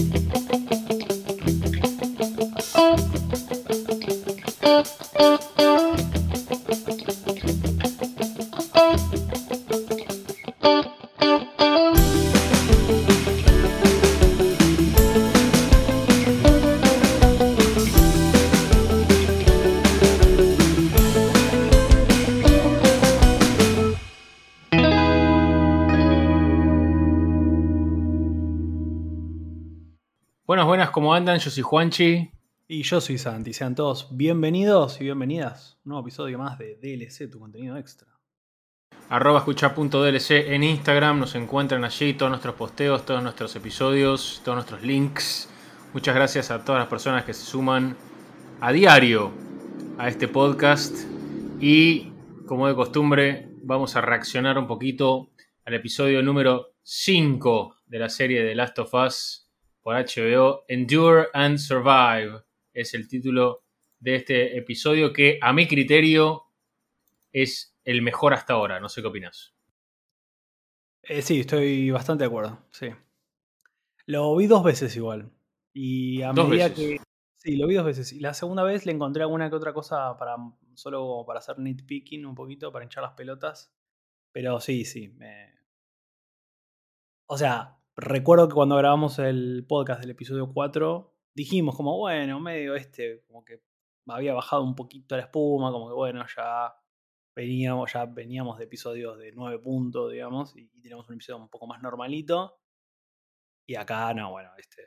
Buenas, andan? Yo soy Juanchi. Y yo soy Santi. Sean todos bienvenidos y bienvenidas. Un nuevo episodio más de DLC, tu contenido extra. Arroba escucha.dlc en Instagram. Nos encuentran allí todos nuestros posteos, todos nuestros episodios, todos nuestros links. Muchas gracias a todas las personas que se suman a diario a este podcast. Y como de costumbre, vamos a reaccionar un poquito al episodio número 5 de la serie de Last of Us por HBO. Endure and Survive es el título de este episodio que a mi criterio es el mejor hasta ahora. No sé qué opinas. Eh, sí, estoy bastante de acuerdo. Sí. Lo vi dos veces igual. Y a Dos medida veces. que. Sí, lo vi dos veces. Y la segunda vez le encontré alguna que otra cosa para. Solo para hacer nitpicking un poquito, para hinchar las pelotas. Pero sí, sí. Me... O sea, recuerdo que cuando grabamos el podcast del episodio 4, dijimos como, bueno, medio este, como que había bajado un poquito la espuma, como que bueno, ya veníamos, ya veníamos de episodios de 9 puntos, digamos, y, y teníamos un episodio un poco más normalito. Y acá, no, bueno, este.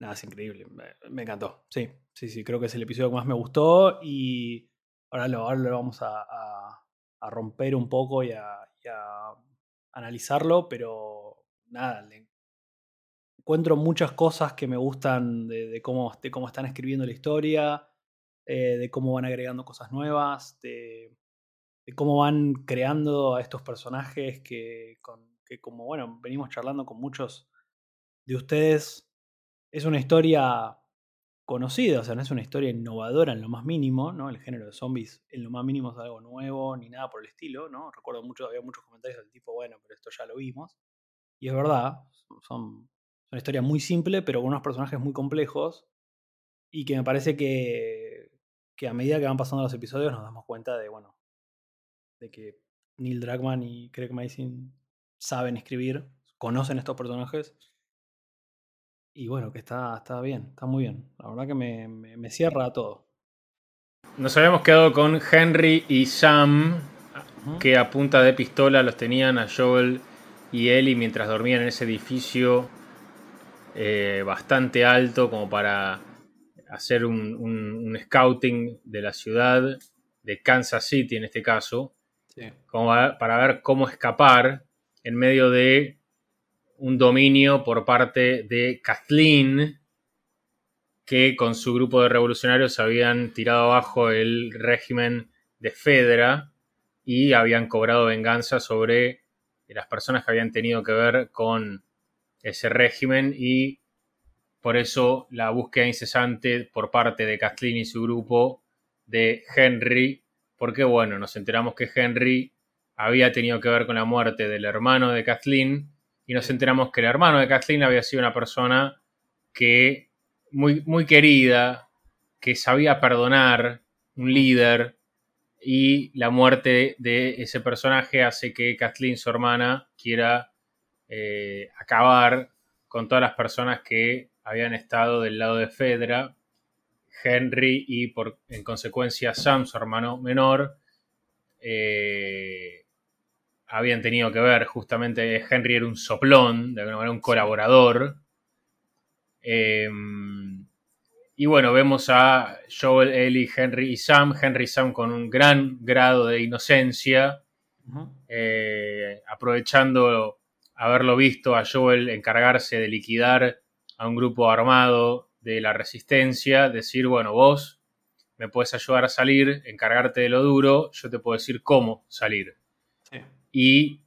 Nada, es increíble. Me, encantó. Sí, sí, sí. Creo que es el episodio que más me gustó. Y ahora lo, vamos a, romper un poco y y a analizarlo. Pero nada, le encuentro muchas cosas que me gustan de, cómo, de cómo están escribiendo la historia, eh, de cómo van agregando cosas nuevas, de, cómo van creando a estos personajes que, que como bueno, venimos charlando con muchos de ustedes, es una historia conocida, o sea, no es una historia innovadora en lo más mínimo, ¿no? El género de zombies en lo más mínimo es algo nuevo, ni nada por el estilo, ¿no? Recuerdo mucho, había muchos comentarios del tipo, bueno, pero esto ya lo vimos. Y es verdad, son, son una historia muy simple, pero con unos personajes muy complejos. Y que me parece que, que a medida que van pasando los episodios nos damos cuenta de, bueno, de que Neil Druckmann y Craig Mazin saben escribir, conocen estos personajes. Y bueno, que está, está bien, está muy bien. La verdad que me, me- me cierra todo. Nos habíamos quedado con Henry y Sam, que a punta de pistola los tenían a Joel y Ellie mientras dormían en ese edificio eh, bastante alto como para hacer un, un- un scouting de la ciudad, de Kansas City en este caso, Sí. como para ver cómo escapar en medio de un dominio por parte de Kathleen, que con su grupo de revolucionarios habían tirado abajo el régimen de Fedra y habían cobrado venganza sobre las personas que habían tenido que ver con ese régimen y por eso la búsqueda incesante por parte de Kathleen y su grupo de Henry, porque bueno, nos enteramos que Henry había tenido que ver con la muerte del hermano de Kathleen y nos enteramos que el hermano de Kathleen había sido una persona que muy, muy querida, que sabía perdonar, un líder, y la muerte de ese personaje hace que Kathleen, su hermana, quiera eh, acabar con todas las personas que habían estado del lado de Fedra, Henry y por, en consecuencia Sam, su hermano menor, eh, habían tenido que ver. Justamente Henry era un soplón, de alguna manera un colaborador. Eh, y bueno, vemos a Joel, Ellie, Henry y Sam. Henry y Sam con un gran grado de inocencia, eh, aprovechando haberlo visto a Joel encargarse de liquidar a un grupo armado de la resistencia, decir, bueno, vos me puedes ayudar a salir, encargarte de lo duro, yo te puedo decir cómo salir. Y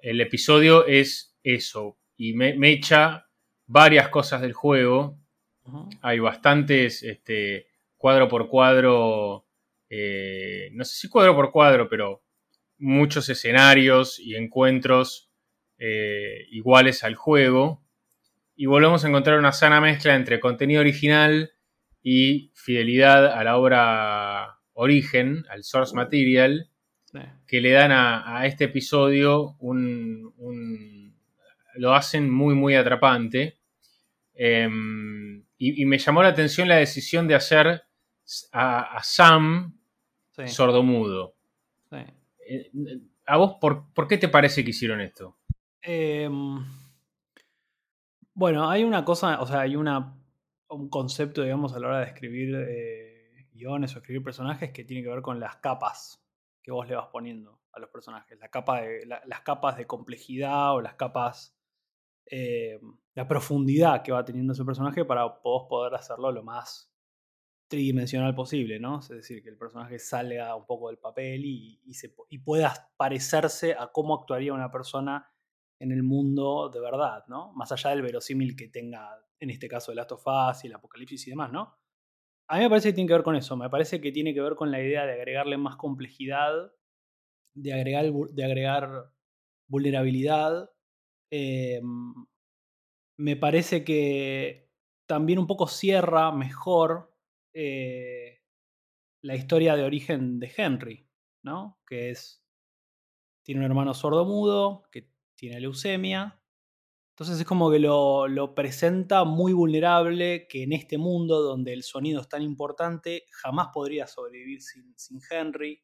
el episodio es eso, y me, me echa varias cosas del juego. Hay bastantes este, cuadro por cuadro, eh, no sé si cuadro por cuadro, pero muchos escenarios y encuentros eh, iguales al juego. y volvemos a encontrar una sana mezcla entre contenido original y fidelidad a la obra origen, al source material, que le dan a, este episodio un, lo hacen muy, muy atrapante. Em, y, me llamó la atención la decisión de hacer a, Sam sordomudo. Eh, ¿A vos por, por, qué te parece que hicieron esto? Em, bueno, hay una cosa, o sea, hay una, un concepto, digamos, a la hora de escribir eh, guiones o escribir personajes que tiene que ver con las capas que vos le vas poniendo a los personajes. La capa de, las capas de complejidad o las capas, eh, la profundidad que va teniendo ese personaje para vos poder hacerlo lo más tridimensional posible, ¿no? Es decir, que el personaje salga un poco del papel y, se, y pueda parecerse a cómo actuaría una persona en el mundo de verdad, ¿no? Más allá del verosímil que tenga, en este caso, el Last y el Apocalipsis y demás, ¿no? A mí me parece que tiene que ver con eso, me parece que tiene que ver con la idea de agregarle más complejidad, de agregar, de agregar vulnerabilidad. Em, me parece que también un poco cierra mejor eh, la historia de origen de Henry, ¿no? Que es, tiene un hermano sordo-mudo, que tiene leucemia. Entonces es como que lo, presenta muy vulnerable, que en este mundo donde el sonido es tan importante, jamás podría sobrevivir sin, Henry.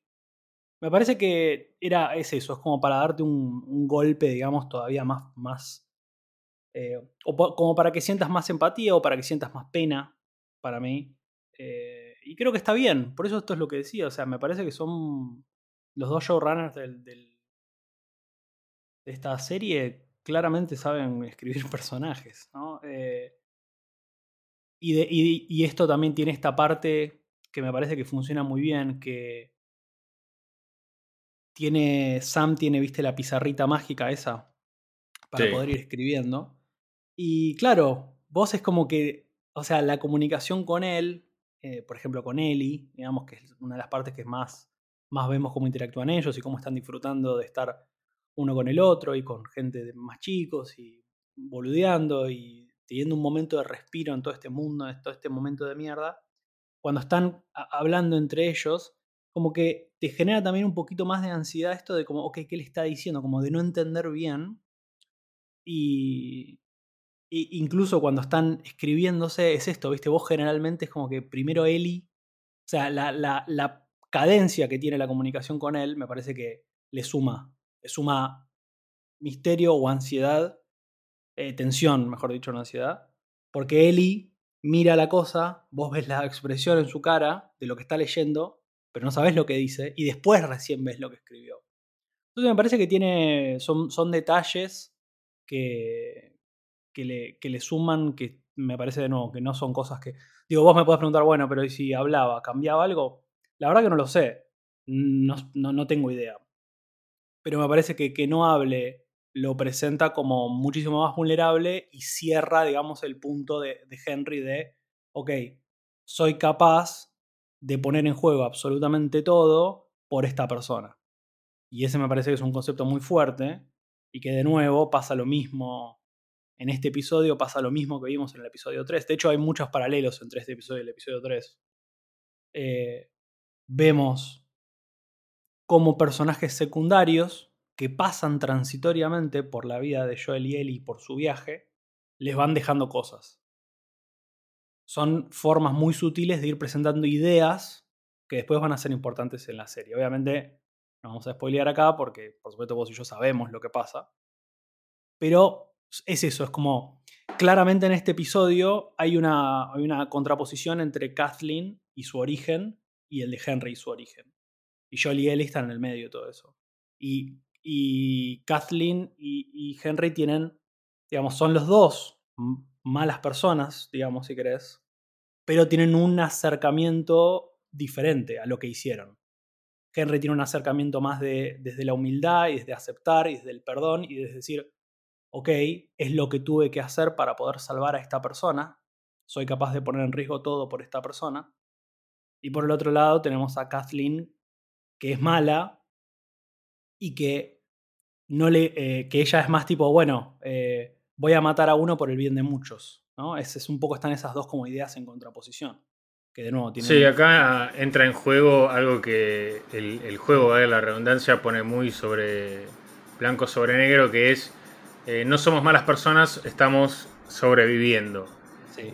Me parece que era, es eso, es como para darte un, golpe, digamos, todavía más, más eh, o como para que sientas más empatía o para que sientas más pena, para mí. Eh, y creo que está bien, por eso esto es lo que decía, o sea, me parece que son los dos showrunners del, esta serie claramente saben escribir personajes, ¿no? Eh, y, esto también tiene esta parte que me parece que funciona muy bien, que tiene, Sam tiene, viste, la pizarrita mágica esa para poder ir escribiendo. Y claro, vos es como que, o sea, la comunicación con él, eh, por ejemplo con Ellie, digamos que es una de las partes que más, más vemos cómo interactúan ellos y cómo están disfrutando de estar uno con el otro y con gente más chicos y boludeando y teniendo un momento de respiro en todo este mundo, en todo este momento de mierda, cuando están hablando entre ellos, como que te genera también un poquito más de ansiedad esto de como, ok, ¿qué le está diciendo? Como de no entender bien. Y, incluso cuando están escribiéndose, es esto, ¿viste? Vos generalmente es como que primero Eli, o sea, la, la cadencia que tiene la comunicación con él, me parece que le suma suma misterio o ansiedad, eh, tensión, mejor dicho, no ansiedad, porque Eli mira la cosa, vos ves la expresión en su cara de lo que está leyendo, pero no sabes lo que dice, y después recién ves lo que escribió. Entonces me parece que tiene, son, son detalles que, que, le, que le suman, que me parece de nuevo, que no son cosas que... Digo, vos me podés preguntar, bueno, pero si hablaba, cambiaba algo? La verdad que no lo sé, no, no, no tengo idea pero me parece que que no hable lo presenta como muchísimo más vulnerable y cierra, digamos, el punto de, Henry de, ok, soy capaz de poner en juego absolutamente todo por esta persona. Y ese me parece que es un concepto muy fuerte y que de nuevo pasa lo mismo en este episodio, pasa lo mismo que vimos en el episodio 3. De hecho, hay muchos paralelos entre este episodio y el episodio 3. Eh, vemos como personajes secundarios que pasan transitoriamente por la vida de Joel y Ellie por su viaje, les van dejando cosas. Son formas muy sutiles de ir presentando ideas que después van a ser importantes en la serie. Obviamente, no vamos a spoilear acá porque, por supuesto, vos y yo sabemos lo que pasa. Pero es eso, es como. Claramente en este episodio hay una, hay una contraposición entre Kathleen y su origen y el de Henry y su origen. Y Joel y Ellie están en el medio de todo eso. Y, y Kathleen y, Henry tienen, digamos, son los dos malas personas, digamos, si querés, pero tienen un acercamiento diferente a lo que hicieron. Henry tiene un acercamiento más de, desde la humildad y desde aceptar y desde el perdón y desde decir, ok, es lo que tuve que hacer para poder salvar a esta persona, soy capaz de poner en riesgo todo por esta persona. Y por el otro lado tenemos a Kathleen que es mala y que, no le, eh, que ella es más tipo, bueno, eh, voy a matar a uno por el bien de muchos. ¿no? Es, es un poco están esas dos como ideas en contraposición. Que de nuevo tienen... Sí, acá entra en juego algo que el, el juego, de la redundancia, pone muy sobre blanco sobre negro, que es eh, no somos malas personas, estamos sobreviviendo.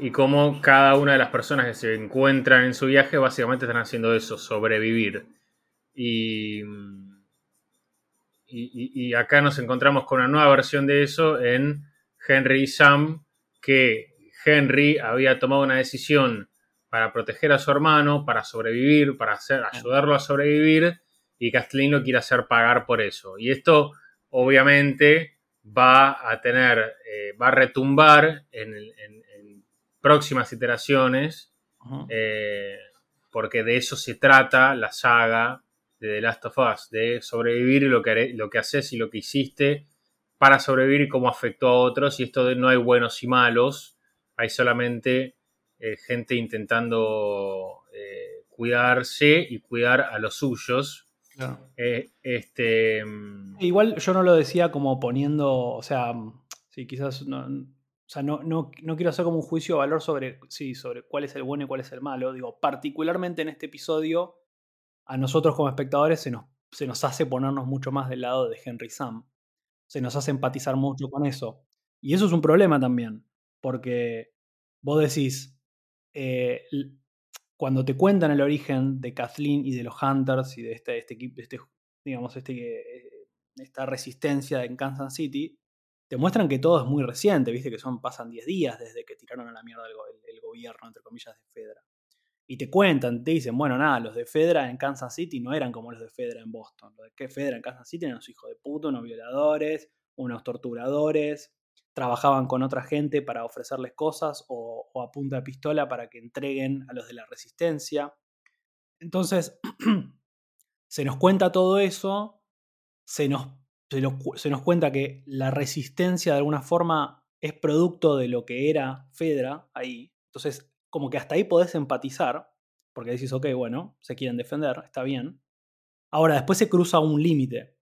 Y como cada una de las personas que se encuentran en su viaje básicamente están haciendo eso, sobrevivir. Y, y, y, acá nos encontramos con una nueva versión de eso en Henry y Sam, que Henry había tomado una decisión para proteger a su hermano, para sobrevivir, para hacer, ayudarlo a sobrevivir, y Kathleen lo quiere hacer pagar por eso. Y esto, obviamente, va a tener, eh, va a retumbar en, próximas iteraciones, eh, porque de eso se trata la saga de The Last of Us, de sobrevivir y lo que, lo que haces y lo que hiciste para sobrevivir y cómo afectó a otros. Y esto de no hay buenos y malos, hay solamente eh, gente intentando cuidarse y cuidar a los suyos. este, mm, Igual yo no lo decía como poniendo, o sea, sí, quizás no, o sea, no, no, quiero hacer como un juicio de valor sobre, sí, sobre cuál es el bueno y cuál es el malo. Digo, particularmente en este episodio, a nosotros como espectadores se nos, se nos hace ponernos mucho más del lado de Henry Sam. Se nos hace empatizar mucho con eso. Y eso es un problema también, porque vos decís, eh, cuando te cuentan el origen de Kathleen y de los Hunters y de este, este este, digamos, este, eh, esta resistencia en Kansas City, te muestran que todo es muy reciente, viste que son, pasan 10 días desde que tiraron a la mierda el, gobierno, entre comillas, de Fedra. Y te cuentan, te dicen, bueno, nada, los de Fedra en Kansas City no eran como los de Fedra en Boston. Los de Fedra en Kansas City eran unos hijos de puto, unos violadores, unos torturadores, trabajaban con otra gente para ofrecerles cosas o, a punta de pistola para que entreguen a los de la resistencia. Entonces, se nos cuenta todo eso, se nos se, nos cuenta que la resistencia de alguna forma es producto de lo que era Fedra ahí. Entonces, como que hasta ahí podés empatizar, porque decís, ok, bueno, se quieren defender, está bien. Ahora, después se cruza un límite,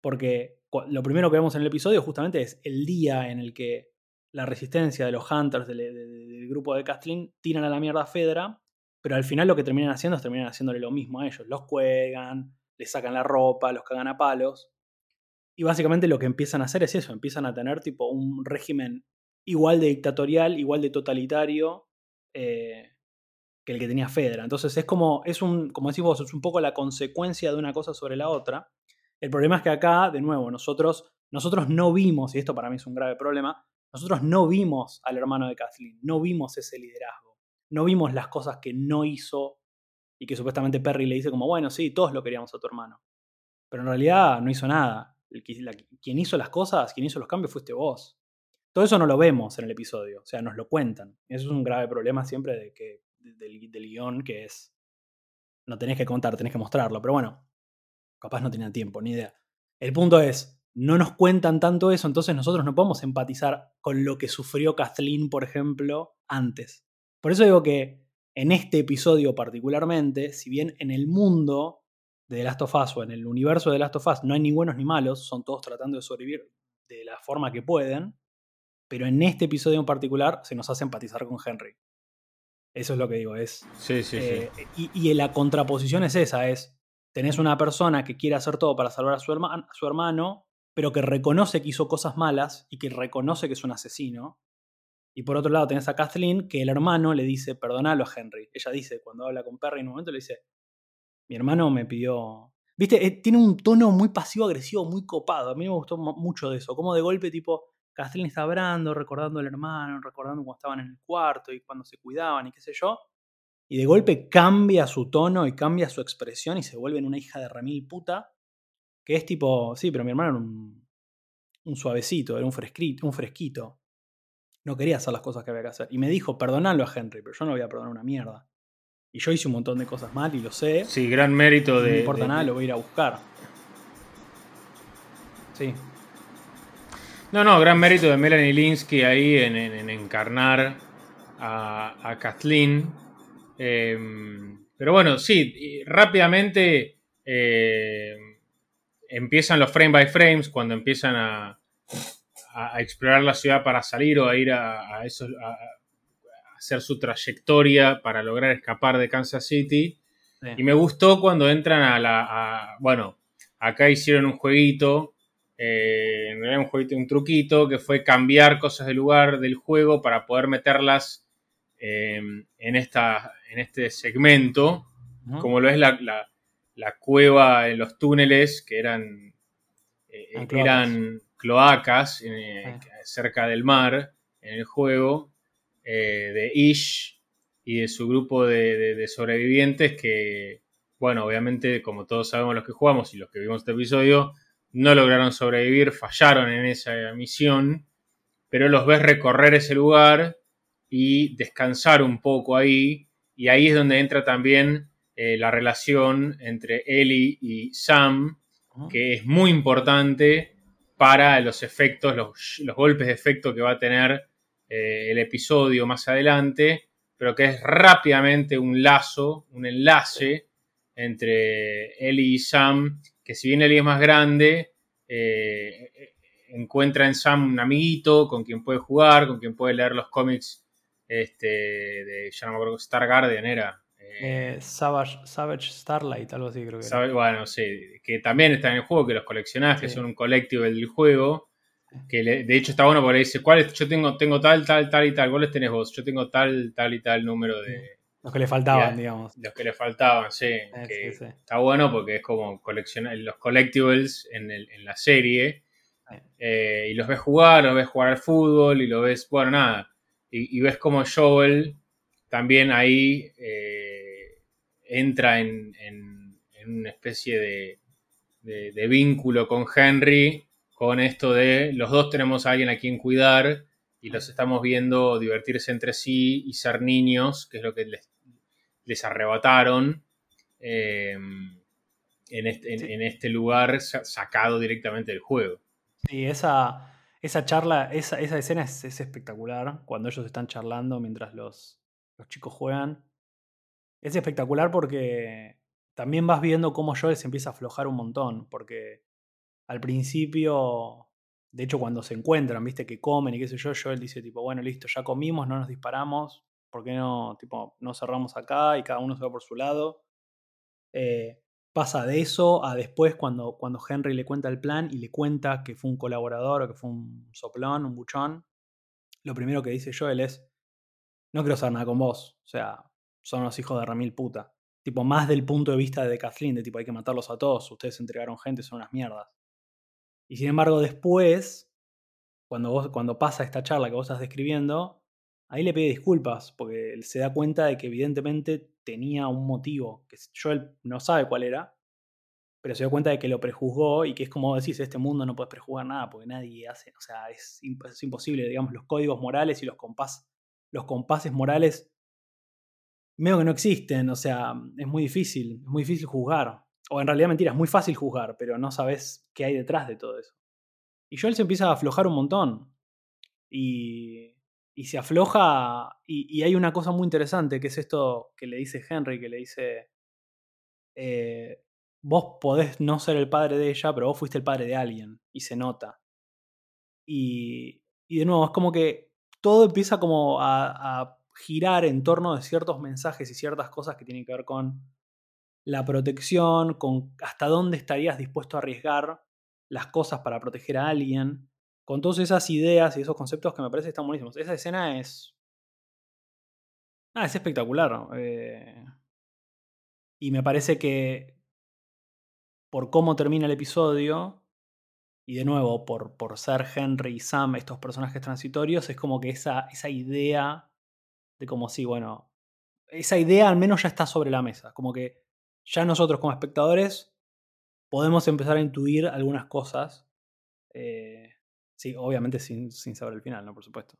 porque lo primero que vemos en el episodio justamente es el día en el que la resistencia de los Hunters del, grupo de Kathleen tiran a la mierda a Fedra, pero al final lo que terminan haciendo es terminan haciéndole lo mismo a ellos. Los cuelgan, les sacan la ropa, los cagan a palos. Y básicamente lo que empiezan a hacer es eso, empiezan a tener tipo un régimen igual de dictatorial, igual de totalitario eh, que el que tenía Fedra. Entonces es como, es un, como decís vos, es un poco la consecuencia de una cosa sobre la otra. El problema es que acá, de nuevo, nosotros, nosotros no vimos, y esto para mí es un grave problema, nosotros no vimos al hermano de Kathleen, no vimos ese liderazgo, no vimos las cosas que no hizo y que supuestamente Perry le dice como, bueno, sí, todos lo queríamos a tu hermano. Pero en realidad no hizo nada quien hizo las cosas, quien hizo los cambios fuiste vos. Todo eso no lo vemos en el episodio, o sea, nos lo cuentan. Eso es un grave problema siempre de que, del, guion, que es, no tenés que contar, tenés que mostrarlo, pero bueno, capaz no tenían tiempo, ni idea. El punto es, no nos cuentan tanto eso, entonces nosotros no podemos empatizar con lo que sufrió Kathleen, por ejemplo, antes. Por eso digo que en este episodio particularmente, si bien en el mundo de The Last of Us o en el universo de The Last of Us no hay ni buenos ni malos, son todos tratando de sobrevivir de la forma que pueden, pero en este episodio en particular se nos hace empatizar con Henry. Eso es lo que digo, es... Sí, sí, sí. Eh, y, la contraposición es esa, es, tenés una persona que quiere hacer todo para salvar a su, a su hermano, pero que reconoce que hizo cosas malas y que reconoce que es un asesino. Y por otro lado tenés a Kathleen, que el hermano le dice, perdonalo a Henry. Ella dice, cuando habla con Perry en un momento, le dice, mi hermano me pidió. Viste, eh, tiene un tono muy pasivo-agresivo, muy copado. A mí me gustó mucho de eso. Como de golpe, tipo, Castellín está hablando, recordando al hermano, recordando cuando estaban en el cuarto y cuando se cuidaban y qué sé yo. Y de golpe cambia su tono y cambia su expresión y se vuelve en una hija de remil puta. Que es tipo, sí, pero mi hermano era un, un suavecito, era un fresquito, un fresquito. No quería hacer las cosas que había que hacer. Y me dijo, perdonalo a Henry, pero yo no voy a perdonar una mierda. Y yo hice un montón de cosas mal y lo sé. Sí, gran mérito de. No importa nada, lo voy a ir a buscar. Sí. No, no, gran mérito de Melanie Linsky ahí en, encarnar a, Kathleen. Em, pero bueno, sí, rápidamente eh, empiezan los frame by frames cuando empiezan a, a, explorar la ciudad para salir o a ir a, a, hacer su trayectoria para lograr escapar de Kansas City. Y me gustó cuando entran a la... bueno, acá hicieron un jueguito, eh, un jueguito, un truquito, que fue cambiar cosas del lugar del juego para poder meterlas eh, en, esta, en este segmento, como lo es la, la, cueva en los túneles, que eran, eh, eran cloacas ah. cerca del mar en el juego, de Ish y de su grupo de, sobrevivientes que, bueno, obviamente, como todos sabemos los que jugamos y los que vimos este episodio, no lograron sobrevivir, fallaron en esa misión, pero los ves recorrer ese lugar y descansar un poco ahí, y ahí es donde entra también eh, la relación entre Ellie y Sam, que es muy importante para los efectos, los, golpes de efecto que va a tener eh, el episodio más adelante, pero que es rápidamente un lazo, un enlace entre Ellie y Sam, que si bien Ellie es más grande, eh, encuentra en Sam un amiguito con quien puede jugar, con quien puede leer los cómics este, de, ya no me acuerdo, Star Guardian era. Eh, Savage, Savage, Starlight, algo así creo que Bueno, sí, que también está en el juego, que los coleccionás, que son un collectible del juego. Que de hecho está bueno porque le dice, ¿cuál Yo tengo, tengo tal, tal, tal y tal. ¿Cuáles tenés vos? Yo tengo tal, tal y tal número de. Los que le faltaban, digamos. Los que le faltaban, sí. Eh, está bueno porque es como coleccionar los collectibles en, el, en la serie. Eh, y los ves jugar, los ves jugar al fútbol y lo ves, bueno, nada. Y, ves como Joel también ahí eh, entra en, una especie de, de, vínculo con Henry, con esto de los dos tenemos a alguien a quien cuidar y los estamos viendo divertirse entre sí y ser niños, que es lo que les, les arrebataron eh, en, este, en, este, lugar sacado directamente del juego. Sí, esa, esa charla, esa, esa escena es, espectacular, cuando ellos están charlando mientras los, los chicos juegan. Es espectacular porque también vas viendo cómo Joel se empieza a aflojar un montón, porque al principio, de hecho cuando se encuentran, viste que comen y qué sé yo, Joel dice tipo, bueno, listo, ya comimos, no nos disparamos, ¿por qué no, tipo, no cerramos acá y cada uno se va por su lado? Eh, pasa de eso a después cuando, cuando Henry le cuenta el plan y le cuenta que fue un colaborador o que fue un soplón, un buchón, lo primero que dice Joel es, no quiero saber nada con vos, o sea, son los hijos de Ramil puta. Tipo, más del punto de vista de Kathleen, de tipo, hay que matarlos a todos, ustedes entregaron gente, son unas mierdas. Y sin embargo, después, cuando, cuando pasa esta charla que vos estás describiendo, ahí le pide disculpas, porque él se da cuenta de que evidentemente tenía un motivo, que Joel no sabe cuál era, pero se da cuenta de que lo prejuzgó y que es como decís, este mundo no puedes prejuzgar nada porque nadie hace, o sea, es, imposible, digamos, los códigos morales y los, compás, los compases morales medio que no existen, o sea, es muy difícil, es muy difícil juzgar. O en realidad mentira, es muy fácil juzgar, pero no sabes qué hay detrás de todo eso. Y Joel se empieza a aflojar un montón. Y y se afloja. Y, hay una cosa muy interesante que es esto que le dice Henry, que le dice. Eh, vos podés no ser el padre de ella, pero vos fuiste el padre de alguien. Y se nota. Y, y de nuevo, es como que todo empieza como a, a girar en torno de ciertos mensajes y ciertas cosas que tienen que ver con la protección, con hasta dónde estarías dispuesto a arriesgar las cosas para proteger a alguien con todas esas ideas y esos conceptos que me parece que están buenísimos. Esa escena es. Ah, es espectacular. Eh, y me parece que. Por cómo termina el episodio. Y de nuevo, por, por ser Henry y Sam, estos personajes transitorios, es como que esa, esa idea de como si, bueno. Esa idea al menos ya está sobre la mesa. Como que ya nosotros como espectadores podemos empezar a intuir algunas cosas. Eh, Sí, obviamente sin, saber el final, ¿no? Por supuesto.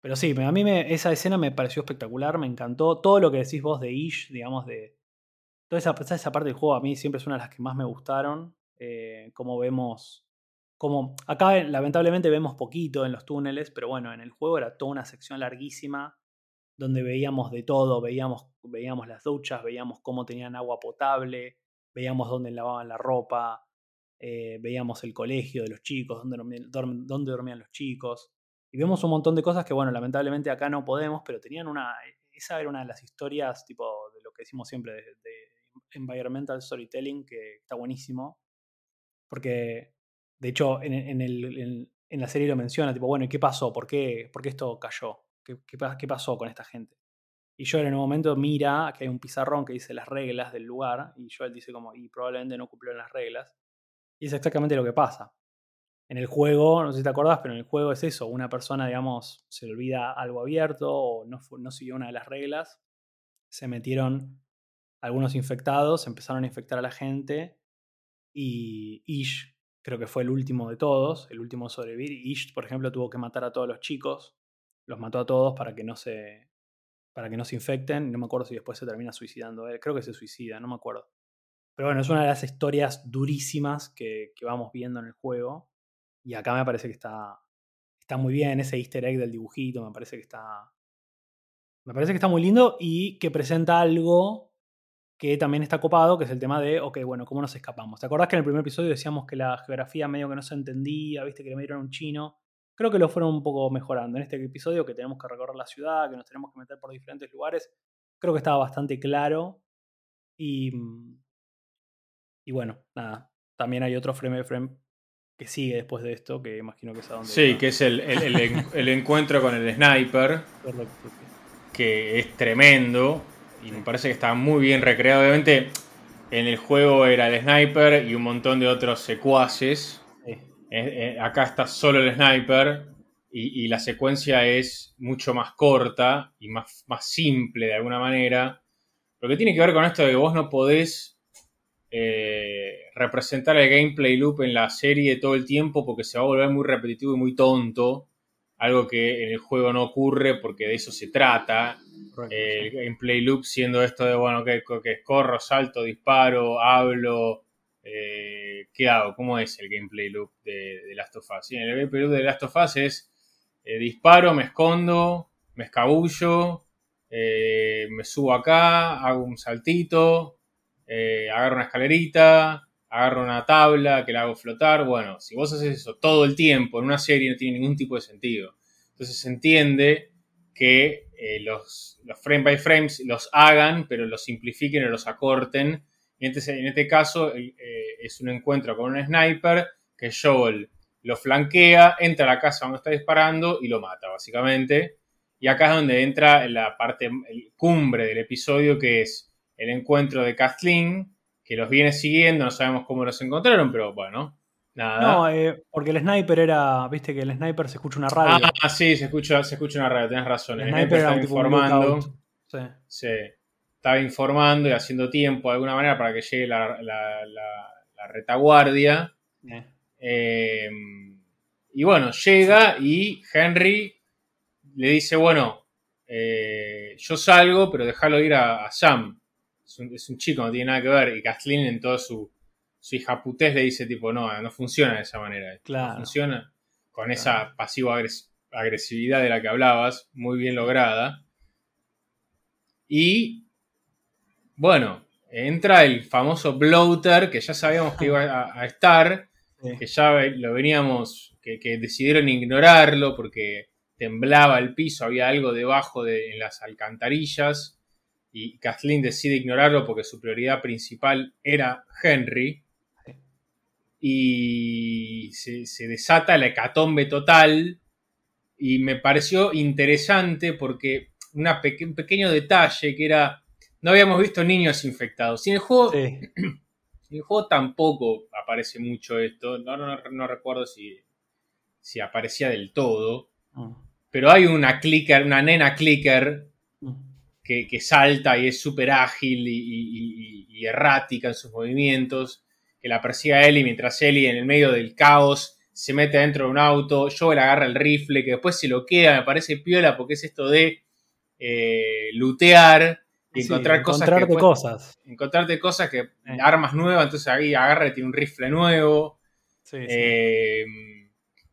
Pero sí, a mí me, esa escena me pareció espectacular, me encantó. Todo lo que decís vos de Ish, digamos, de. Toda esa, esa parte del juego a mí siempre es una de las que más me gustaron. Eh, como vemos. Como. Acá, lamentablemente, vemos poquito en los túneles, pero bueno, en el juego era toda una sección larguísima donde veíamos de todo. Veíamos, veíamos las duchas, veíamos cómo tenían agua potable, veíamos dónde lavaban la ropa, eh, veíamos el colegio de los chicos, dónde dormían, dónde dormían los chicos. Y vemos un montón de cosas que, bueno, lamentablemente acá no podemos, pero tenían una. Esa era una de las historias, tipo, de lo que decimos siempre, de, environmental storytelling, que está buenísimo. Porque, de hecho, en, el, en, la serie lo menciona, tipo, bueno, ¿y qué pasó? ¿Por qué, por qué esto cayó? ¿Qué, ¿Qué, pasó con esta gente? Y Joel en un momento mira que hay un pizarrón que dice las reglas del lugar, y Joel dice como, y probablemente no cumplieron las reglas. Y es exactamente lo que pasa. En el juego, no sé si te acordás, pero en el juego es eso, una persona, digamos, se le olvida algo abierto o no, siguió una de las reglas, se metieron algunos infectados, empezaron a infectar a la gente y Ish, creo que fue el último de todos, el último sobrevivir. Ish, por ejemplo, tuvo que matar a todos los chicos, los mató a todos para que no se, para que no se infecten. No me acuerdo si después se termina suicidando él, creo que se suicida, no me acuerdo. Pero bueno, es una de las historias durísimas que, que vamos viendo en el juego. Y acá me parece que está, está muy bien ese easter egg del dibujito, me parece que está... Me parece que está muy lindo y que presenta algo que también está copado, que es el tema de, ok, bueno, ¿cómo nos escapamos? ¿Te acordás que en el primer episodio decíamos que la geografía medio que no se entendía, viste que le metieron un chino? Creo que lo fueron un poco mejorando. En este episodio que tenemos que recorrer la ciudad, que nos tenemos que meter por diferentes lugares, creo que estaba bastante claro. Y, y bueno, nada, también hay otro frame frame que sigue después de esto, que imagino que es a donde. Sí, que es el, el, encuentro con el sniper. Que es tremendo. Y me parece que está muy bien recreado. Obviamente, en el juego era el sniper y un montón de otros secuaces. Eh, eh, acá está solo el sniper. Y, la secuencia es mucho más corta y más, más simple de alguna manera. Lo que tiene que ver con esto de que vos no podés eh, representar el gameplay loop en la serie todo el tiempo porque se va a volver muy repetitivo y muy tonto. Algo que en el juego no ocurre porque de eso se trata. el gameplay loop siendo esto de, bueno, que, que corro, salto, disparo, hablo. Eh, ¿Qué hago? ¿Cómo es el gameplay loop de, Last of Us? el gameplay loop de Last of Us es eh, disparo, me escondo, me escabullo, me subo acá, hago un saltito, eh, agarro una escalerita, agarro una tabla que la hago flotar. Bueno, si vos haces eso todo el tiempo en una serie no tiene ningún tipo de sentido. Entonces se entiende que eh, los, frame by frames los hagan, pero los simplifiquen o los acorten. Y en este caso eh, es un encuentro con un sniper que Joel lo flanquea, entra a la casa donde está disparando y lo mata, básicamente. Y acá es donde entra la parte cumbre del episodio que es el encuentro de Kathleen, que los viene siguiendo, no sabemos cómo los encontraron, pero bueno, nada. No, eh, porque el sniper era, viste que el sniper se escucha una radio. Ah, sí, se escucha, se escucha una radio, tenés razón. El, sniper, estaba informando. Sí. sí. Estaba informando y haciendo tiempo de alguna manera para que llegue la, retaguardia. Eh, y bueno, llega y Henry le dice, bueno, eh, yo salgo, pero déjalo ir a Sam es un, chico, no tiene nada que ver. Y Kathleen en toda su, su hijaputez le dice tipo, no, no funciona de esa manera. No funciona con esa pasiva agresividad de la que hablabas, muy bien lograda. Y bueno, entra el famoso bloater que ya sabíamos que iba a, estar, que ya lo veníamos, que, decidieron ignorarlo porque temblaba el piso, había algo debajo de en las alcantarillas y Kathleen decide ignorarlo porque su prioridad principal era Henry. Y se, desata la hecatombe total. Y me pareció interesante porque una un pequeño detalle que era. No habíamos visto niños infectados. Y en el juego. en el juego tampoco aparece mucho esto. No, no, recuerdo si, si aparecía del todo. Ah. Pero hay una clicker, una nena clicker que, salta y es súper ágil y, errática en sus movimientos, que la persigue a Ellie mientras Ellie en el medio del caos se mete dentro de un auto, Joel agarra el rifle, que después se lo queda, me parece piola porque es esto de eh, lutear y encontrar cosas. Encontrarte cosas. Encontrarte cosas que. Eh. armas nuevas, entonces ahí agarra y tiene un rifle nuevo. Eh,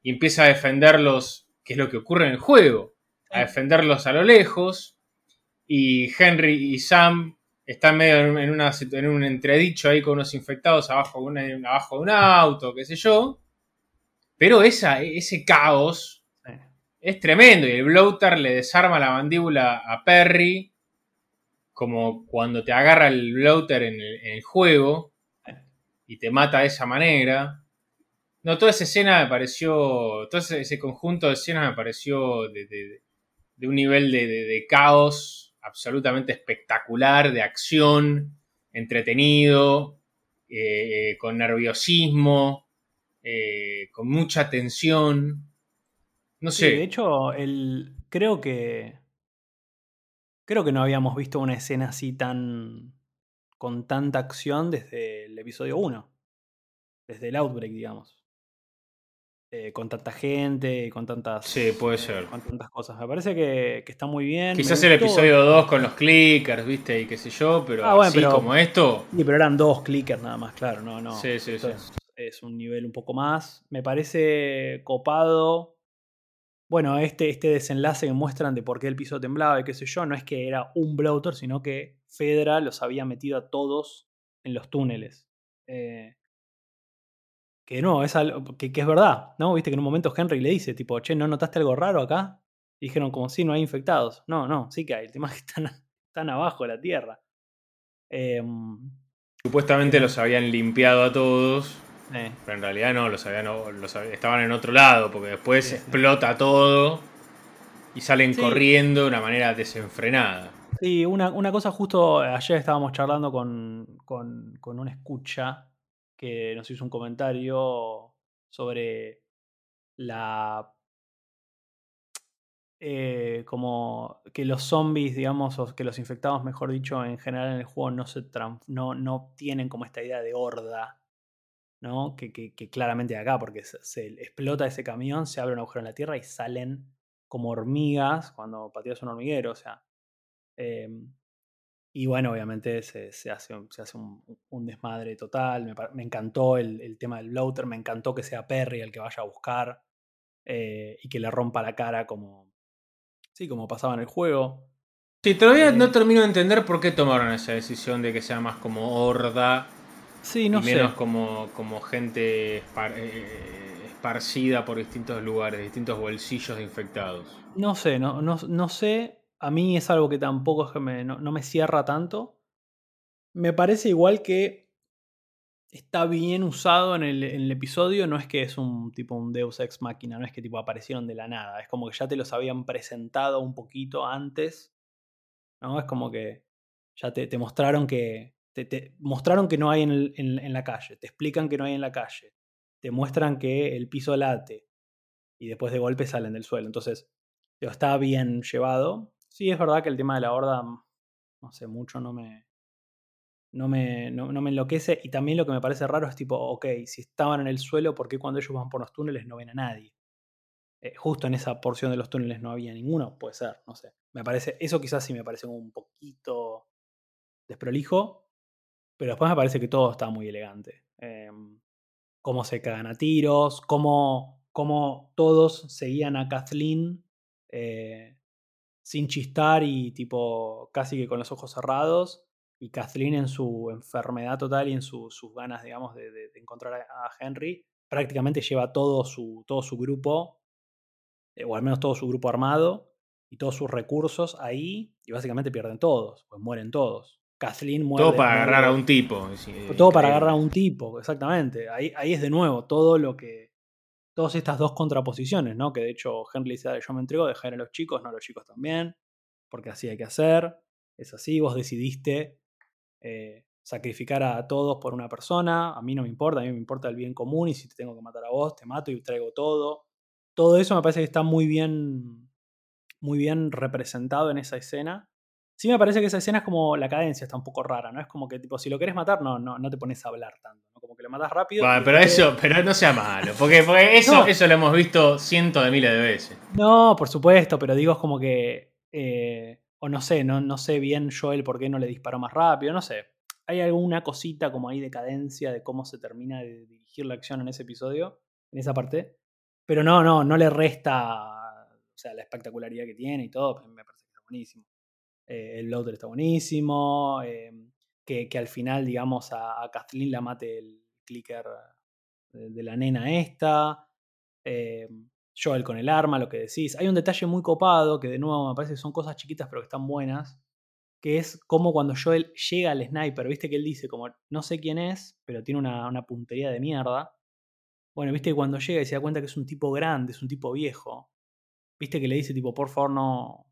y empieza a defenderlos, que es lo que ocurre en el juego. A defenderlos a lo lejos y Henry y Sam está medio en, una, en un entredicho ahí con unos infectados abajo, abajo de un auto, qué sé yo. Pero esa, ese caos es tremendo y el bloater le desarma la mandíbula a Perry como cuando te agarra el bloater en el, juego y te mata de esa manera. No, toda esa escena me pareció, todo ese, conjunto de escenas me pareció de, un nivel de caos absolutamente espectacular, de acción, entretenido, eh, con nerviosismo, eh, con mucha tensión. No sé. de hecho, el, creo que. Creo que no habíamos visto una escena así tan. con tanta acción desde el episodio 1. Desde el Outbreak, digamos. Eh, con tanta gente, con tantas. Sí, puede ser. Con tantas cosas. Me parece que, está muy bien. Quizás el episodio 2 con los clickers, viste, y qué sé yo, pero ah, así como esto. Sí, pero eran dos clickers nada más, claro, no, no. Sí, sí, sí. Es, un nivel un poco más. Me parece copado. Bueno, este, este desenlace que muestran de por qué el piso temblaba y qué sé yo, no es que era un bloater, sino que Fedra los había metido a todos en los túneles. Eh, que no, es algo que, es verdad, ¿no? Viste que en un momento Henry le dice, tipo, che, ¿no notaste algo raro acá? dijeron como, sí, no hay infectados. No, no, sí que hay, el tema es que están, están abajo de la Tierra. Em, Supuestamente los habían limpiado a todos, pero en realidad no, los habían, los estaban en otro lado, porque después explota todo y salen corriendo de una manera desenfrenada. Sí, una, una, cosa justo, ayer estábamos charlando con, con, con una escucha que nos hizo un comentario sobre la eh, como que los zombies, digamos, o que los infectados, mejor dicho, en general en el juego no se no, no tienen como esta idea de horda, ¿no? Que, que, claramente acá, porque se, explota ese camión, se abre un agujero en la tierra y salen como hormigas cuando pateas un hormiguero, o sea. Em, y bueno, obviamente se, hace, se hace un, desmadre total. Me, encantó el, tema del bloater, me encantó que sea Perry el que vaya a buscar eh, y que le rompa la cara como, sí, como pasaba en el juego. Sí, todavía no eh, termino de entender por qué tomaron esa decisión de que sea más como horda sí, no y menos como, como gente eh, esparcida por distintos lugares, distintos bolsillos de infectados. No sé, no, no, no sé a mí es algo que tampoco es que me, no, me cierra tanto. Me parece igual que está bien usado en el, episodio, no es que es un tipo un Deus Ex Máquina, no es que tipo aparecieron de la nada, es como que ya te los habían presentado un poquito antes, ¿no? Es como que ya te, te mostraron que te, mostraron que no hay en, la calle, te explican que no hay en la calle, te muestran que el piso late y después de golpe salen del suelo, entonces está bien llevado Sí, es verdad que el tema de la horda, no sé, mucho no me, no me, no, me enloquece. Y también lo que me parece raro es tipo, ok, si estaban en el suelo, ¿por qué cuando ellos van por los túneles no ven a nadie? Eh, justo en esa porción de los túneles no había ninguno, puede ser, no sé. Me parece, eso quizás sí me parece un poquito desprolijo, pero después me parece que todo está muy elegante. Em, cómo se cagan a tiros, cómo, cómo todos seguían a Kathleen eh, sin chistar y tipo casi que con los ojos cerrados. Y Kathleen en su enfermedad total y en sus ganas, digamos, de, encontrar a, Henry, prácticamente lleva todo su, todo su grupo, eh, o al menos todo su grupo armado, y todos sus recursos ahí, y básicamente pierden todos, pues mueren todos. Kathleen muere. Todo para agarrar a un tipo. todo para agarrar a un tipo, exactamente. Ahí, ahí es de nuevo todo lo que, todas estas dos contraposiciones, ¿no? Que de hecho Henry dice, yo me entrego, dejar a los chicos, no a los chicos también, porque así hay que hacer, es así, vos decidiste eh, sacrificar a todos por una persona, a mí no me importa, a mí me importa el bien común y si te tengo que matar a vos, te mato y traigo todo. Todo eso me parece que está muy bien, muy bien representado en esa escena. Sí me parece que esa escena es como la cadencia está un poco rara, ¿no? Es como que tipo, si lo querés matar, no, no, no te pones a hablar tanto, ¿no? Como que lo matas rápido. pero eso, pero no sea malo, porque, eso, eso lo hemos visto cientos de miles de veces. No, por supuesto, pero digo, es como que. Eh, o no sé, no, no sé bien Joel por qué no le disparó más rápido, no sé. Hay alguna cosita como ahí de cadencia de cómo se termina de dirigir la acción en ese episodio, en esa parte. Pero no, no, no le resta o sea, la espectacularidad que tiene y todo, me parece que está buenísimo. Eh, el Loader está buenísimo. eh, que, que al final, digamos, a, a Kathleen la mate el clicker de, de la nena esta. eh, Joel con el arma, lo que decís. Hay un detalle muy copado que de nuevo me parece que son cosas chiquitas pero que están buenas. Que es como cuando Joel llega al sniper, viste que él dice como no sé quién es, pero tiene una, una puntería de mierda. Bueno, viste que cuando llega y se da cuenta que es un tipo grande, es un tipo viejo. Viste que le dice tipo, por favor no,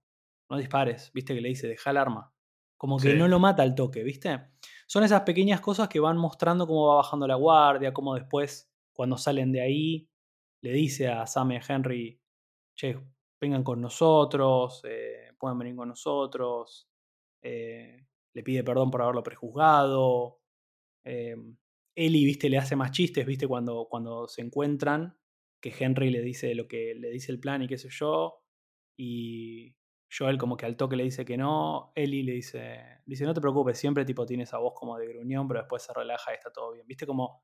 no dispares. Viste que le dice, deja el arma. Como que Sí. no lo mata al toque, ¿viste? Son esas pequeñas cosas que van mostrando cómo va bajando la guardia, cómo después, cuando salen de ahí, le dice a Sam y a Henry, che, vengan con nosotros, eh, pueden venir con nosotros. eh, le pide perdón por haberlo prejuzgado. Eh, Ellie, viste, le hace más chistes, viste, cuando, cuando se encuentran, que Henry le dice lo que le dice el plan y qué sé yo. Y Joel como que al toque le dice que no. Ellie le dice, dice, no te preocupes, siempre tipo tiene esa voz como de gruñón, pero después se relaja y está todo bien. Viste como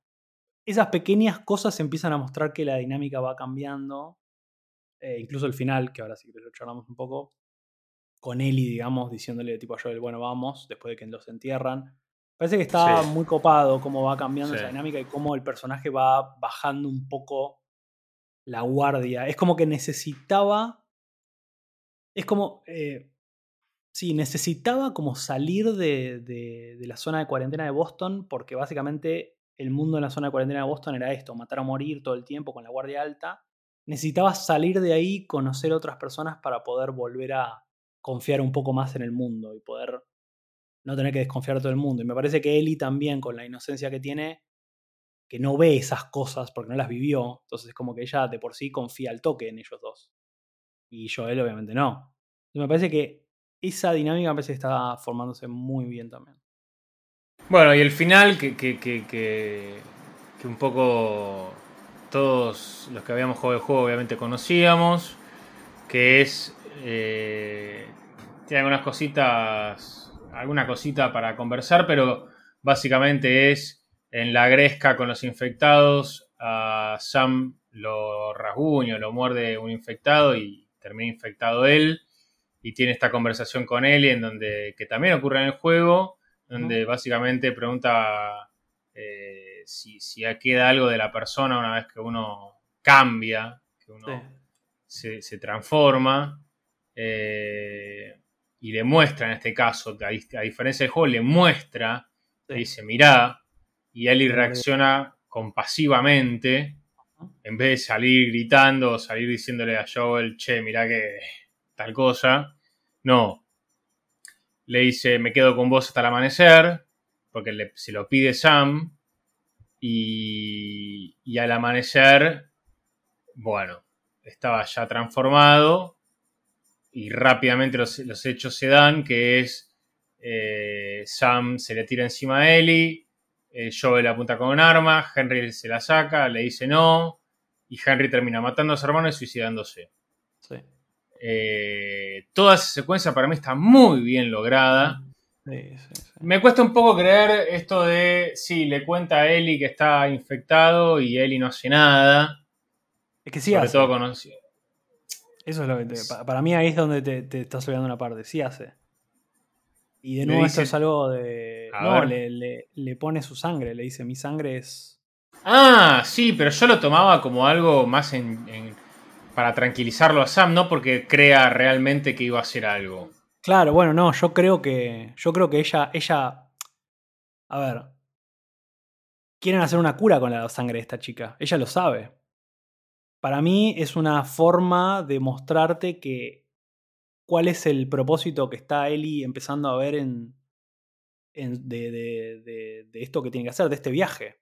esas pequeñas cosas empiezan a mostrar que la dinámica va cambiando. Eh, incluso el final, que ahora sí que lo charlamos un poco, con Ellie, digamos, diciéndole tipo a Joel, bueno, vamos, después de que los entierran. Parece que está Sí. muy copado cómo va cambiando Sí. esa dinámica y cómo el personaje va bajando un poco la guardia. Es como que necesitaba. Es como. eh, sí, necesitaba como salir de, de- de la zona de cuarentena de Boston, porque básicamente el mundo en la zona de cuarentena de Boston era esto: matar a morir todo el tiempo con la guardia alta. Necesitaba salir de ahí, conocer otras personas para poder volver a confiar un poco más en el mundo y poder no tener que desconfiar de todo el mundo. Y me parece que Ellie también, con la inocencia que tiene, que no ve esas cosas porque no las vivió, entonces es como que ella de por sí confía al toque en ellos dos. Y Joel obviamente no. Entonces me parece que esa dinámica me parece que está formándose muy bien también. Bueno, y el final que, que, que, que, un poco todos los que habíamos jugado el juego obviamente conocíamos, que es... eh, tiene algunas cositas, alguna cosita para conversar, pero básicamente es en la gresca con los infectados, a Sam lo rasguña, lo muerde un infectado y termina infectado él, y tiene esta conversación con él en donde, que también ocurre en el juego, donde básicamente pregunta eh, si, si queda algo de la persona una vez que uno cambia, que uno se, se transforma. eh, y le muestra en este caso, a, diferencia del juego, le muestra, le Sí. dice, mirá, y Ellie reacciona compasivamente, en vez de salir gritando salir diciéndole a Joel, che, mirá que tal cosa. No. Le dice, me quedo con vos hasta el amanecer, porque se lo pide Sam. Y, y al amanecer, bueno, estaba ya transformado y rápidamente los, los hechos se dan, que es eh, Sam se le tira encima a Ellie, eh, Joel apunta con un arma, Henry se la saca, le dice no, y Henry termina matando a su hermano y suicidándose. Sí. Eh, toda esa secuencia para mí está muy bien lograda. Sí, sí, sí. Me cuesta un poco creer esto de, sí, le cuenta a Ellie que está infectado y Ellie no hace nada. Es que sí sobre hace. todo con... Eso es lo que te- pa- para mí ahí es donde te, te estás olvidando una parte. Sí hace. Y de nuevo esto dice- es algo de. A No, le, le- le pone su sangre. Le dice: Mi sangre es. Ah, sí, pero yo lo tomaba como algo más en, en- para tranquilizarlo a Sam, no porque crea realmente que iba a hacer algo. Claro, bueno, no, yo creo que. Yo creo que ella. ella. A ver. Quieren hacer una cura con la sangre de esta chica. Ella lo sabe. Para mí es una forma de mostrarte que. cuál es el propósito que está Ellie empezando a ver en. De, de- de- esto que tiene que hacer, de este viaje.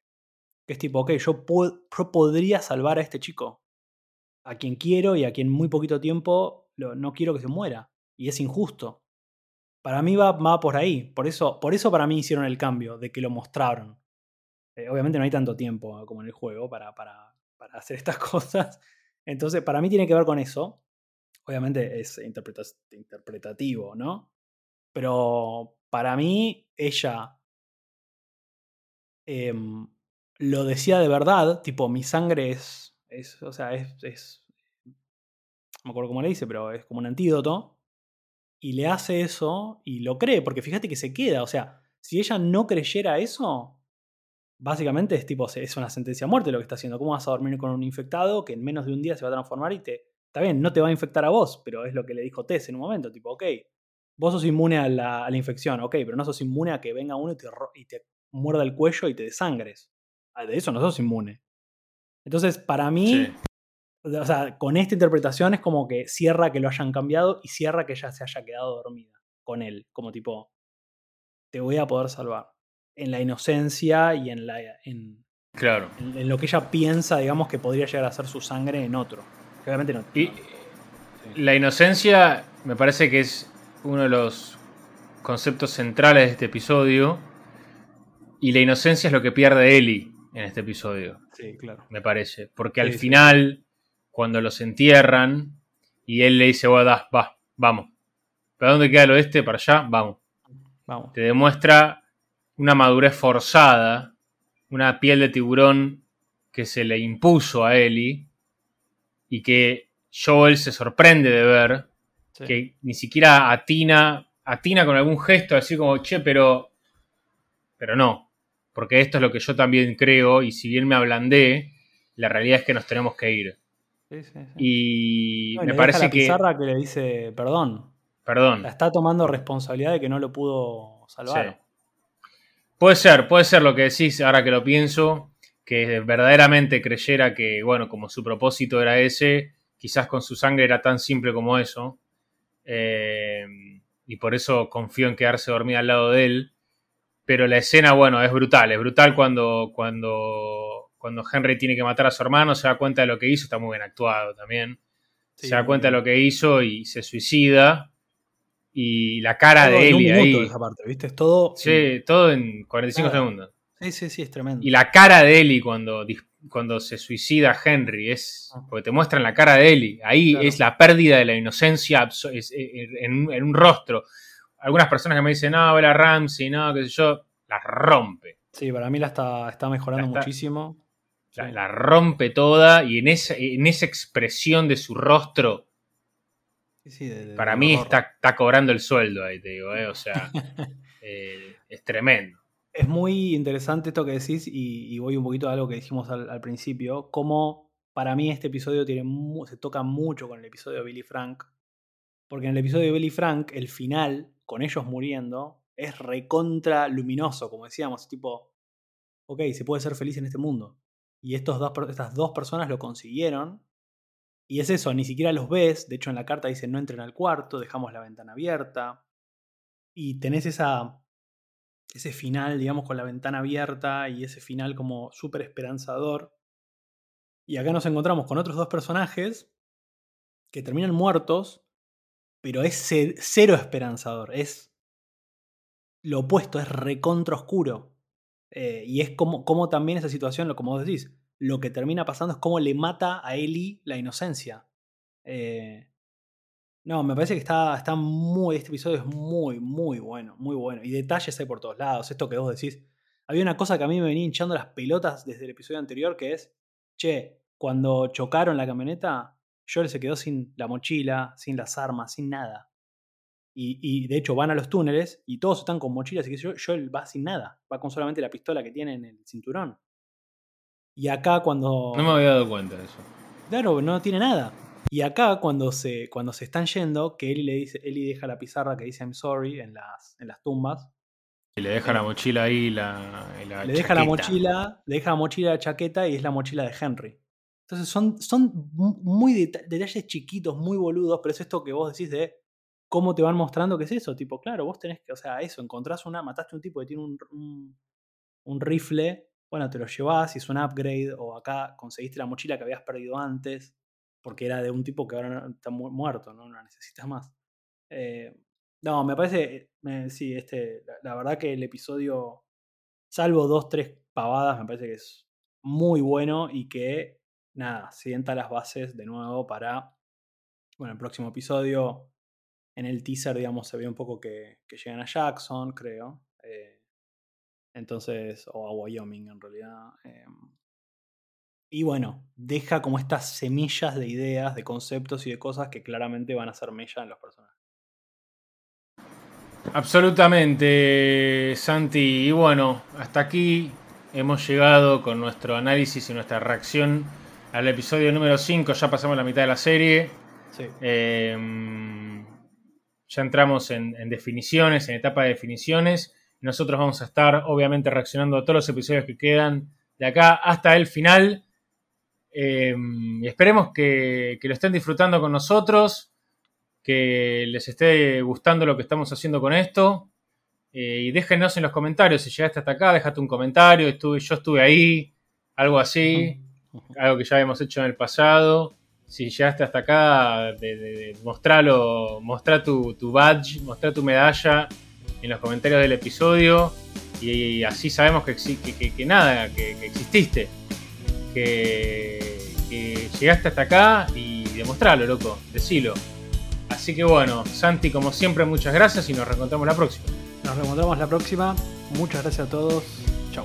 Que es tipo, ok, yo, po- yo podría salvar a este chico. A quien quiero y a quien muy poquito tiempo no quiero que se muera. Y es injusto. Para mí va, va por ahí. Por eso, por eso para mí hicieron el cambio, de que lo mostraron. Eh, obviamente no hay tanto tiempo como en el juego para, para, para hacer estas cosas. Entonces, para mí tiene que ver con eso. Obviamente es interpreta- interpretativo, ¿no? Pero para mí, ella em, lo decía de verdad, tipo, mi sangre es, o sea, es, es, no me acuerdo cómo le dice, pero es como un antídoto. y le hace eso y lo cree, porque fíjate que se queda. O sea, si ella no creyera eso, básicamente es tipo, es una sentencia a muerte lo que está haciendo. ¿Cómo vas a dormir con un infectado que en menos de un día se va a transformar y te. Está bien, no te va a infectar a vos, pero es lo que le dijo Tess en un momento. Tipo, ok, vos sos inmune a la, infección, ok, pero no sos inmune a que venga uno y te, y te muerda el cuello y te desangres. Ah, de eso no sos inmune. Entonces, para mí, o sea, con esta interpretación es como que cierra que lo hayan cambiado y cierra que ella se haya quedado dormida con él. Como tipo, te voy a poder salvar. En la inocencia y en la. En, claro. En, lo que ella piensa, digamos, que podría llegar a ser su sangre en otro. obviamente no. Y la inocencia me parece que es uno de los conceptos centrales de este episodio. Y la inocencia es lo que pierde Ellie en este episodio. Sí, claro. Me parece. Porque al final cuando los entierran y él le dice, bueno, va, vamos. ¿Para dónde queda el oeste? Para allá, vamos. vamos. Te demuestra una madurez forzada, una piel de tiburón que se le impuso a Ellie y que Joel se sorprende de ver que ni siquiera atina, atina con algún gesto así como, che, pero, pero no, porque esto es lo que yo también creo y si bien me ablandé, la realidad es que nos tenemos que ir. Y me parece la que. Pizarra que le dice perdón. Perdón. La está tomando responsabilidad de que no lo pudo salvar. Puede ser, puede ser lo que decís ahora que lo pienso, que verdaderamente creyera que, bueno, como su propósito era ese, quizás con su sangre era tan simple como eso. Eh, y por eso confío en quedarse dormida al lado de él. Pero la escena, bueno, es brutal. Es brutal cuando, cuando cuando Henry tiene que matar a su hermano, se da cuenta de lo que hizo, está muy bien actuado también. se da cuenta de lo que hizo y se suicida. Y la cara de Ellie ahí. esa parte, ¿viste? Es todo. Sí, todo en 45 segundos. Sí, sí, sí, es tremendo. Y la cara de Ellie cuando, cuando se suicida Henry es. Ah. Porque te muestran la cara de Ellie. Ahí es la pérdida de la inocencia en, un rostro. Algunas personas que me dicen, no, la Ramsey, no, qué sé yo, la rompe. Sí, para mí la está, está mejorando muchísimo. La, rompe toda y en esa, en esa expresión de su rostro, para mí está, está, cobrando el sueldo ahí, te digo, ¿eh? o sea, eh, es tremendo. Es muy interesante esto que decís y, voy un poquito a algo que dijimos al, principio, como para mí este episodio tiene se toca mucho con el episodio de Billy Frank, porque en el episodio de Billy Frank, el final, con ellos muriendo, es recontra luminoso, como decíamos, tipo, ok, se puede ser feliz en este mundo. Y estos dos, estas dos personas lo consiguieron. Y es eso, ni siquiera los ves. De hecho, en la carta dice no entren al cuarto, dejamos la ventana abierta. Y tenés esa, ese final, digamos, con la ventana abierta y ese final como súper esperanzador. Y acá nos encontramos con otros dos personajes que terminan muertos, pero es cero esperanzador. Es lo opuesto, es recontra oscuro. Eh, y es como, como también esa situación, como vos decís, lo que termina pasando es cómo le mata a Ellie la inocencia. Eh, no, me parece que está, está muy. Este episodio es muy, muy bueno, muy bueno. Y detalles hay por todos lados. Esto que vos decís. Había una cosa que a mí me venía hinchando las pelotas desde el episodio anterior, que es, che, cuando chocaron la camioneta, Joel se quedó sin la mochila, sin las armas, sin nada. Y, de hecho van a los túneles y todos están con mochilas y que Joel va sin nada, va con solamente la pistola que tiene en el cinturón. Y acá cuando... No me había dado cuenta de eso. Claro, no tiene nada. Y acá cuando se, cuando se están yendo, que Eli le dice, Eli deja la pizarra que dice I'm sorry en las, en las tumbas. Y le deja la mochila ahí la, Le deja la mochila, le deja la mochila la chaqueta y es la mochila de Henry. Entonces son, son muy detalles chiquitos, muy boludos, pero es esto que vos decís de cómo te van mostrando que es eso. Tipo, claro, vos tenés que, o sea, eso, encontrás una, mataste a un tipo que tiene un, un, rifle, bueno, te lo llevás y es un upgrade, o acá conseguiste la mochila que habías perdido antes, porque era de un tipo que ahora está muerto, no, la necesitas más. Eh, no, me parece, sí, este, la, verdad que el episodio, salvo dos, tres pavadas, me parece que es muy bueno y que, nada, sienta las bases de nuevo para, bueno, el próximo episodio en el teaser, digamos, se ve un poco que, llegan a Jackson, creo. Eh, entonces, o a Wyoming en realidad. Em, y bueno, deja como estas semillas de ideas, de conceptos y de cosas que claramente van a ser mella en los personajes. Absolutamente, Santi. Y bueno, hasta aquí hemos llegado con nuestro análisis y nuestra reacción al episodio número 5. Ya pasamos la mitad de la serie. Sí. Eh, ya entramos en, en definiciones, en etapa de definiciones. Nosotros vamos a estar, obviamente, reaccionando a todos los episodios que quedan de acá hasta el final. Eh, y esperemos que, que lo estén disfrutando con nosotros, que les esté gustando lo que estamos haciendo con esto. Eh, y déjenos en los comentarios si llegaste hasta acá, déjate un comentario, estuve, yo estuve ahí, algo así, algo que ya hemos hecho en el pasado. Si llegaste hasta acá, de, de- de- mostralo, mostrá tu, tu badge, mostrá tu medalla en los comentarios del episodio. Y, así sabemos que, nada, que exististe. Que, llegaste hasta acá y demostralo, loco, decilo. Así que bueno, Santi, como siempre, muchas gracias y nos reencontramos la próxima. Nos reencontramos la próxima. Muchas gracias a todos. Chau.